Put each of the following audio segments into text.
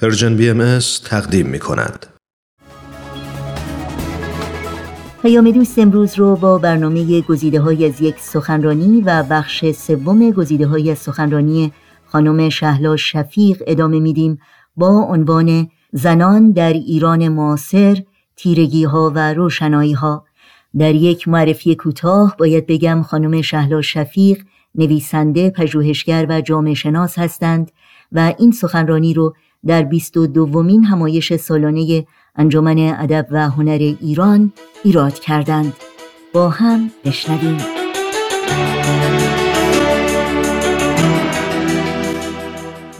Persian BMS تقدیم می کند. پیام دوست امروز رو با برنامه گزیده های از یک سخنرانی و بخش سوم گزیده های از سخنرانی خانم شهلا شفیق ادامه میدیم با عنوان زنان در ایران معاصر تیرگی ها و روشنایی ها در یک معرفی کوتاه باید بگم خانم شهلا شفیق نویسنده، پژوهشگر و جامعه شناس هستند و این سخنرانی رو در بیست و دومین همایش سالانه انجمن ادب و هنر ایران ایراد کردند. با هم بشنویم.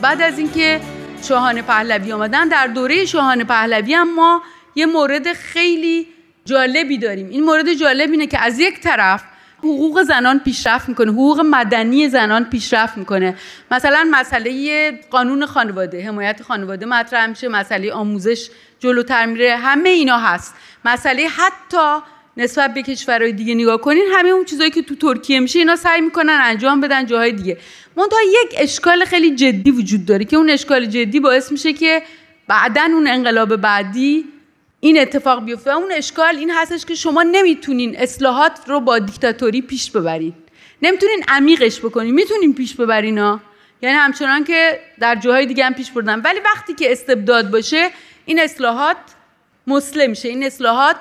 بعد از اینکه شاهان پهلوی آمدن در دوره شاهان پهلوی هم ما یه مورد خیلی جالبی داریم. این مورد جالب اینه که از یک طرف حقوق زنان پیشرفت می‌کنه حقوق مدنی زنان پیشرفت می‌کنه. مثلا مسئله قانون خانواده حمایت خانواده مطرح میشه مسئله آموزش جلوتر میره همه اینا هست. مسئله حتی نسبت به کشورهای دیگه نگاه کنین همه اون چیزایی که تو ترکیه میشه اینا سعی می‌کنن انجام بدن جاهای دیگه. منتها یک اشکال خیلی جدی وجود داره که اون اشکال جدی باعث میشه که بعدا اون انقلاب بعدی این اتفاق بیفته. اون اشکال این هستش که شما نمی‌تونین اصلاحات رو با دیکتاتوری پیش ببرین. نمی‌تونین عمیقش بکنین. می‌تونین پیش ببرین ها. یعنی همچنان که در جاهای دیگه هم پیش بردن. ولی وقتی که استبداد باشه این اصلاحات مسلم میشه. این اصلاحات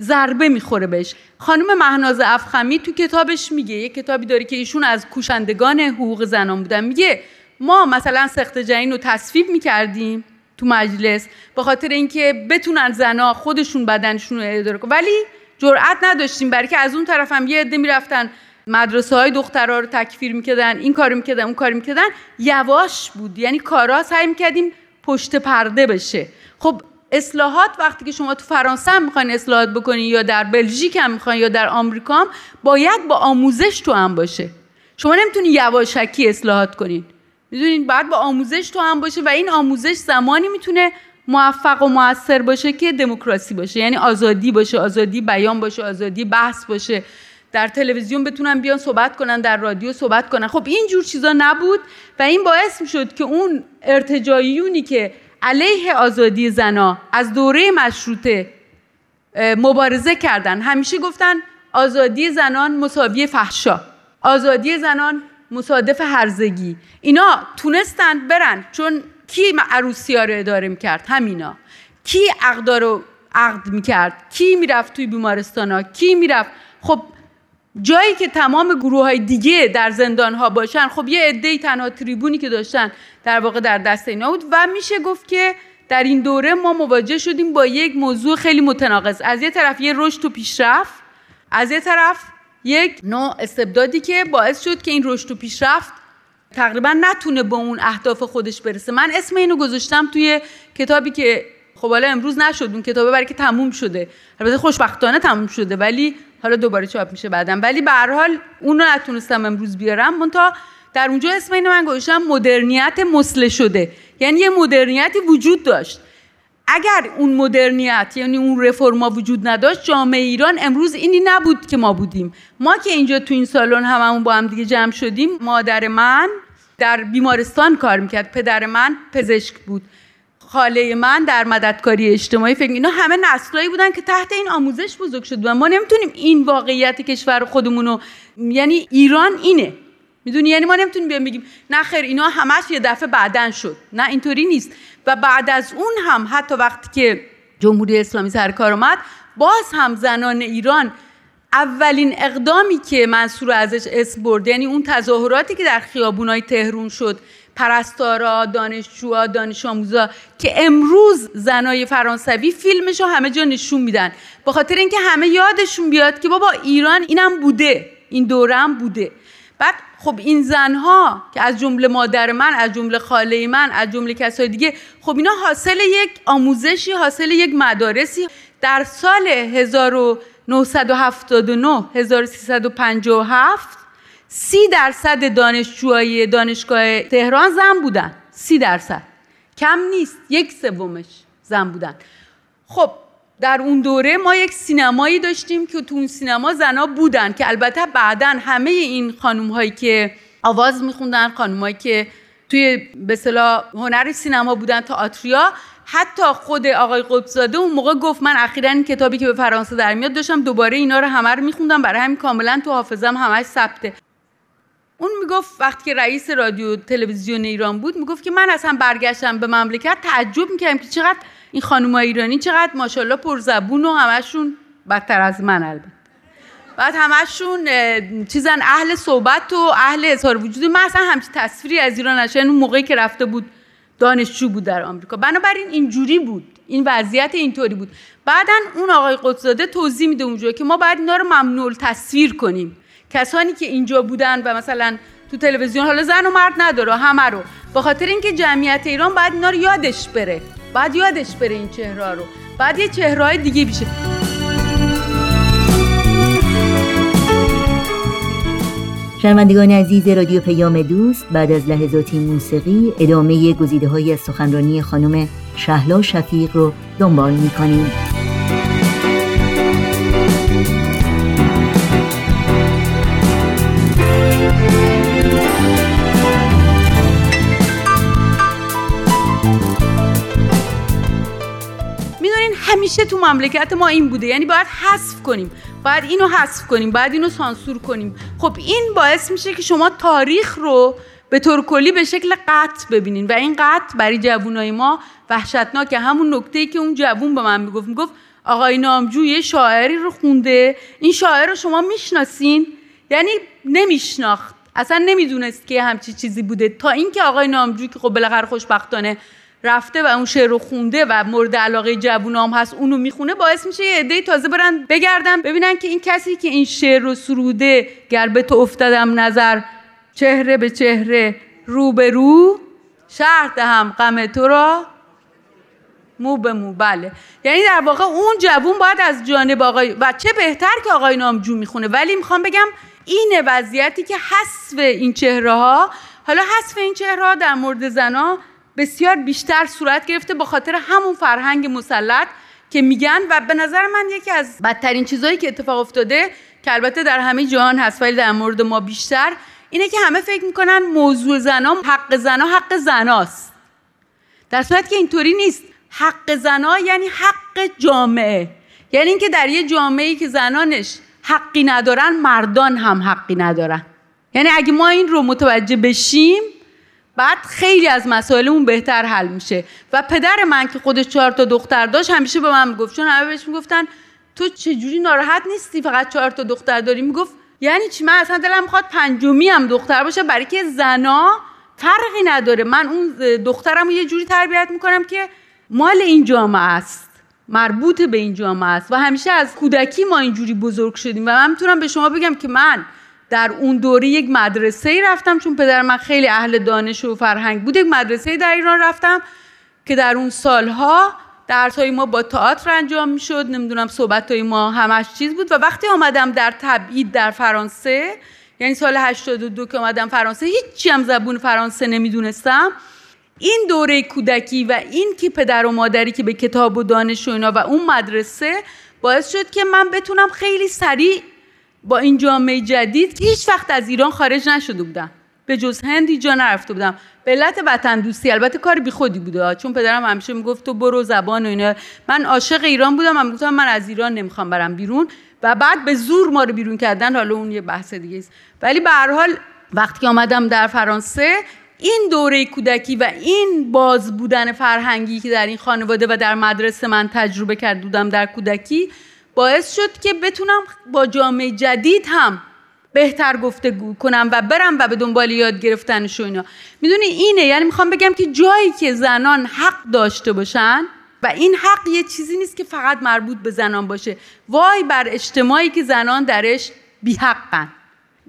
ضربه می‌خوره بهش. خانم مهناز افخمی تو کتابش میگه یه کتابی داره که ایشون از کوشندگان حقوق زنان بودن. میگه ما مثلا سخت جنین رو تصویب می‌کردیم. تو مجلس به خاطر اینکه بتونن زنا خودشون بدنشون رو اداره کنن. ولی جرئت نداشتیم برای که از اون طرف هم یه عده می‌رفتن مدرسه های دخترها رو تکفیر می‌کردن این کارو می‌کردن اون کارو می‌کردن. یواش بود یعنی کارا سعی می‌کردیم پشت پرده بشه. خب اصلاحات وقتی که شما تو فرانسه هم می‌خواین اصلاحات بکنین یا در بلژیک هم می‌خواین یا در آمریکا هم باید با آموزش تو هم باشه. شما نمی‌تونی یواشکی اصلاحات کنین. می‌دونین بعد با آموزش تو هم باشه و این آموزش زمانی می‌تونه موفق و موثر باشه که دموکراسی باشه. یعنی آزادی باشه آزادی بیان باشه آزادی بحث باشه. در تلویزیون بتونن بیان صحبت کنن در رادیو صحبت کنن. خب این جور چیزا نبود و این باعث می‌شد که اون ارتجاعیونی که علیه آزادی زنا از دوره مشروطه مبارزه کردن. همیشه گفتن آزادی زنان مساوی فحشا. آزادی زنان مصادف هرزگی. اینا تونستن برن چون کی عروسی ها رو اداره می‌کرد؟ همینا. کی عقدا رو عقد می‌کرد؟ کی می‌رفت توی بیمارستان ها؟ کی می‌رفت؟ خب جایی که تمام گروه های دیگه در زندان ها باشن خب یه عده تنها تریبونی که داشتن در واقع در دست اینا بود و میشه گفت که در این دوره ما مواجه شدیم با یک موضوع خیلی متناقض. از یه طرف یه رشد و پیشرفت از یه طرف یک نوع استبدادی که باعث شد که این رشد و پیشرفت تقریبا نتونه به اون اهداف خودش برسه. من اسم اینو گذاشتم توی کتابی که خب حالا امروز نشد اون کتابه برای که تموم شده. البته خوشبختانه تموم شده ولی حالا دوباره چاپ میشه بعدم. ولی به هر حال اون رو نتونستم امروز بیارم. منتها در اونجا اسم اینو من گذاشتم مدرنیت مسله شده یعنی یه مدرنیتی وجود داشت. اگر اون مدرنیت یعنی اون رفرما وجود نداشت جامعه ایران امروز اینی نبود که ما بودیم. ما که اینجا تو این سالن هممون با هم دیگه جمع شدیم مادر من در بیمارستان کار می‌کرد. پدر من پزشک بود. خاله من در مددکاری اجتماعی. فکر اینا همه نسلایی بودن که تحت این آموزش بزرگ شد و ما نمی‌تونیم این واقعیت کشور خودمونو یعنی ایران اینه. می‌دونی؟ یعنی ما نمی‌تونیم بیان بگیم نه خیر اینا همش یه دفعه بعدن شد. نه اینطوری نیست. و بعد از اون هم حتی وقتی که جمهوری اسلامی سر کار اومد باز هم زنان ایران اولین اقدامی که منصور ازش اسم برد یعنی اون تظاهراتی که در خیابونای تهرون شد پرستارا دانشجوها دانش آموزا که امروز زنای فرانسوی فیلمش رو همه جا نشون میدن. به خاطر اینکه همه یادشون بیاد که بابا ایران اینم بوده این دوره هم بوده. بعد خب این زنها که از جمله مادر من از جمله خاله من از جمله کسای دیگه خب اینا حاصل یک آموزشی حاصل یک مدارسی. در سال 1979 1357 سی درصد دانشجوهای دانشگاه تهران زن بودن. سی درصد. کم نیست یک سومش زن بودن. خب در اون دوره ما یک سینمایی داشتیم که تو اون سینما زنا بودن که البته بعدا همه این خانوم هایی که آواز میخوندن خانوم هایی که توی به هنر سینما بودن تئاتریا حتی خود آقای قطبزاده اون موقع گفت من اخیرا این کتابی که به فرانسه در میاد داشتم دوباره اینا رو همه رو میخوندم برای همین کاملا تو حافظم همش ثبته. اون می‌گفت وقتی که رئیس رادیو تلویزیون ایران بود می‌گفت که من اصلا برگشتم به مملکت تعجب می‌کردم که چقدر این خانم ایرانی چقدر ماشاءالله پرزبون و همشون بدتر از من البته. بعد همشون چیزن اهل صحبت و اهل اظهار وجود. من اصلا همچین تصویری از ایران نشه اون موقعی که رفته بود دانشجو بود در آمریکا. بنابراین اینجوری بود. این وضعیت اینطوری بود. بعدا اون آقای قدسزاده توضیح میده اونجا که ما باید اینا رو ممنوع تصویر کنیم. کسانی که اینجا بودن و مثلا تو تلویزیون حالا زن و مرد نداره همه رو. به خاطر اینکه جمعیت ایران باید اینا رو یادش بره. بعد یادش بره این چهره رو. بعد یه چهره دیگه بشه شنوندگان عزیز رادیو پیام دوست بعد از لحظاتی موسیقی ادامه گزیده های سخنرانی خانم شهلا شفیق رو دنبال می‌کنیم. همیشه تو مملکت ما این بوده. یعنی باید حذف کنیم. باید اینو حذف کنیم. باید اینو سانسور کنیم. خب این باعث میشه که شما تاریخ رو به طور کلی به شکل قطع ببینین. و این قطع برای جوونای ما وحشتناکه همون نکته که اون جوون به من می‌گفت. می‌گفت آقای نامجو یه شاعری رو خونده. این شاعر رو شما می‌شناسین؟ یعنی نمیشناخت. اصلا نمی‌دونست که همچی چیزی بوده. تا اینکه آقای نامجو که خب بالاخره خوشبختانه رفته و اون شعر رو خونده و مورد علاقه جوونام هست اونو می‌خونه باعث میشه یه عده تازه برن بگردن ببینن که این کسی که این شعر رو سروده گر به تو افتادم نظر چهره به چهره رو به رو شهر دهم غم تو را مو به مو بله. یعنی در واقع اون جوون باید از جانب آقای و چه بهتر که آقای نامجو می‌خونه. ولی می‌خوام بگم این وضعیتی که حذف این چهره ها حالا حذف این چهره ها در مورد زنا بسیار بیشتر صورت گرفته با خاطر همون فرهنگ مسلط که میگن و به نظر من یکی از بدترین چیزهایی که اتفاق افتاده که البته در همه جهان هست ولی در مورد ما بیشتر اینه که همه فکر می‌کنن موضوع زنا حق زنا حق زناست. در صورت که اینطوری نیست. حق زنا یعنی حق جامعه. یعنی اینکه در یه جامعه که زنانش حقی ندارن مردان هم حقی ندارن. یعنی اگه ما این رو متوجه بشیم بعد خیلی از مسائلمون بهتر حل میشه. و پدر من که خودش چهار تا دختر داشت همیشه به من می‌گفت. چون همه بهش می‌گفتن تو چجوری ناراحت نیستی؟ فقط چهار تا دختر داری؟ می‌گفت یعنی چی؟ من اصلا دلم می‌خواد پنجمی هم دختر باشه. برای که زنا فرقی نداره. من اون دخترم رو یه جوری تربیت می‌کنم که مال این جامعه است. مربوط به این جامعه است. و همیشه از کودکی ما اینجوری بزرگ شدیم. و من می‌تونم به شما بگم که من در اون دوره یک مدرسه ای رفتم چون پدر من خیلی اهل دانش و فرهنگ بود یک مدرسه در ایران رفتم که در اون سالها درس های ما با تئاتر انجام می‌شد نمی‌دونم صحبت های ما همش چیز بود و وقتی آمدم در تبعید در فرانسه یعنی سال 82 که آمدم فرانسه هیچی هم زبون فرانسه نمی‌دونستم. این دوره کودکی و این که پدر و مادری که به کتاب و دانش و اینا و اون مدرسه باعث شد که من بتونم خیلی سریع با این جامعه جدید هیچ وقت از ایران خارج نشده بودم. به جز هندی جا نرفته بودم. به علت وطن دوستی البته کار بی خودی بوده. چون پدرم همیشه می‌گفت تو برو زبان و اینا. من عاشق ایران بودم من گفتم من از ایران نمی‌خوام برم بیرون. و بعد به زور ما رو بیرون کردن حالا اون یه بحث دیگه است. ولی به هر حال وقتی آمدم در فرانسه این دوره کودکی و این باز بودن فرهنگی که در این خانواده و در مدرسه من تجربه کرده بودم در کودکی باعث شد که بتونم با جامعه جدید هم بهتر گفتگو کنم و برم و به دنبال یاد گرفتنش و اینا. می‌دونی اینه یعنی می‌خوام بگم که جایی که زنان حق داشته باشن و این حق یه چیزی نیست که فقط مربوط به زنان باشه. وای بر اجتماعی که زنان درش بیحقن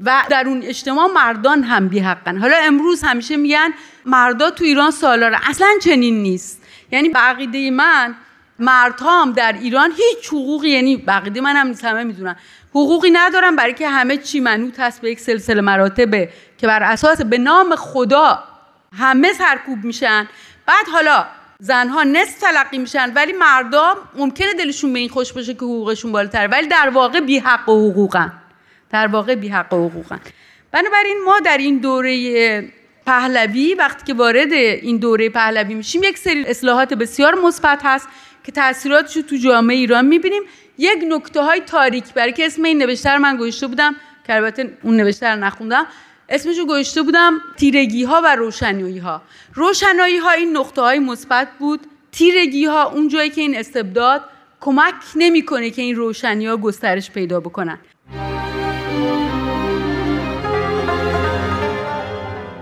و در اون اجتماع مردان هم بیحقن. حالا امروز همیشه میگن مردا تو ایران سالاره. اصلا چنین نیست. یعنی به من مردها هم در ایران هیچ حقوقی یعنی بقیده من هم همه می‌دونن حقوقی ندارن برای که همه چی منوط هست به یک سلسله مراتبه که بر اساس به نام خدا همه سرکوب میشن. بعد حالا زنها نصف تلقی میشن ولی مردا ممکنه دلشون به این خوش باشه که حقوقشون بالاتر ولی در واقع بی حق و حقوقن. در واقع بی حق و حقوقن. بنابراین ما در این دوره پهلوی وقتی که وارد این دوره پهلوی میشیم یک سری اصلاحات بسیار مثبت هست. که تاثیراتش رو تو جامعه ایران می‌بینیم. یک نکته های تاریک برای که اسم این نوشته من گوشته بودم که البته اون نوشته رو نخوندم. اسمشو گوشته بودم تیرگی ها و روشنایی ها روشنایی ها این نقطه های مثبت بود. تیرگی ها اون جایی که این استبداد کمک نمی‌کنه که این روشنی ها گسترش پیدا بکنن.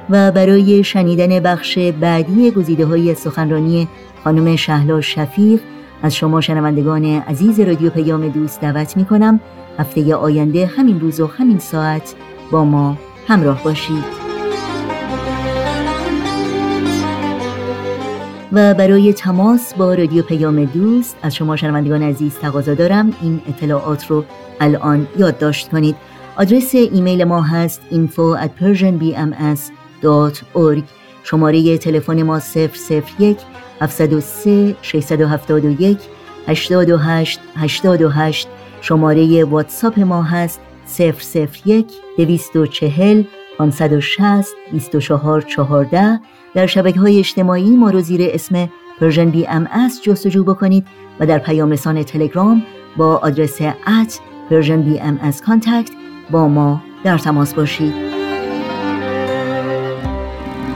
و برای شنیدن بخش بعدی گزیده های سخنرانی خانم شهلا شفیق از شما شنوندگان عزیز رادیو پیام دوست دعوت می کنم هفته آینده همین روز و همین ساعت با ما همراه باشید. و برای تماس با رادیو پیام دوست از شما شنوندگان عزیز تقاضا دارم. این اطلاعات رو الان یادداشت کنید. آدرس ایمیل ما هست info at persianbms.org شماره تلفن ما 001 703 671 828 828 شماره واتساپ ما هست 001 240 560 24 14 در شبکه های اجتماعی ما رو زیر اسم Persian BMS جستجو بکنید و در پیام رسان تلگرام با آدرس at Persian BMS contact با ما در تماس باشید.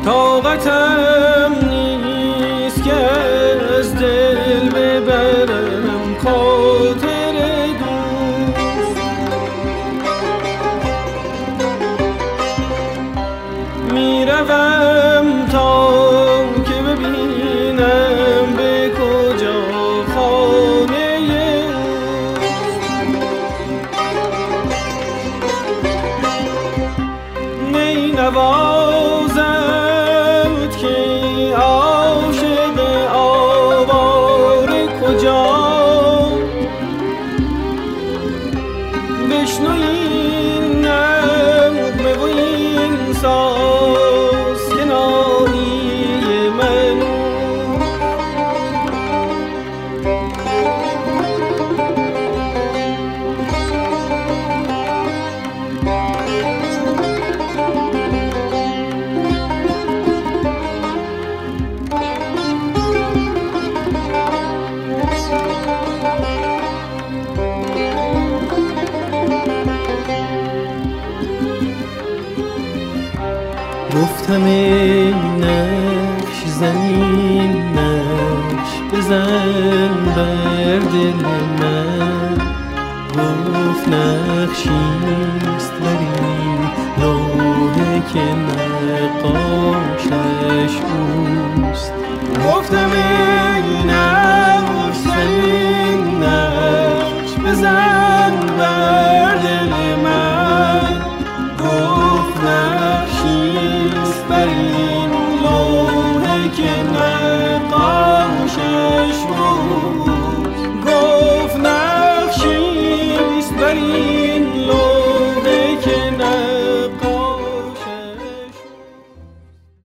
طاقتم نیست گفتم ای نقش زمین نقش بزن بر دل من. گفت نقشیست بر این لوحه که نقاشش اوست. گفتم ای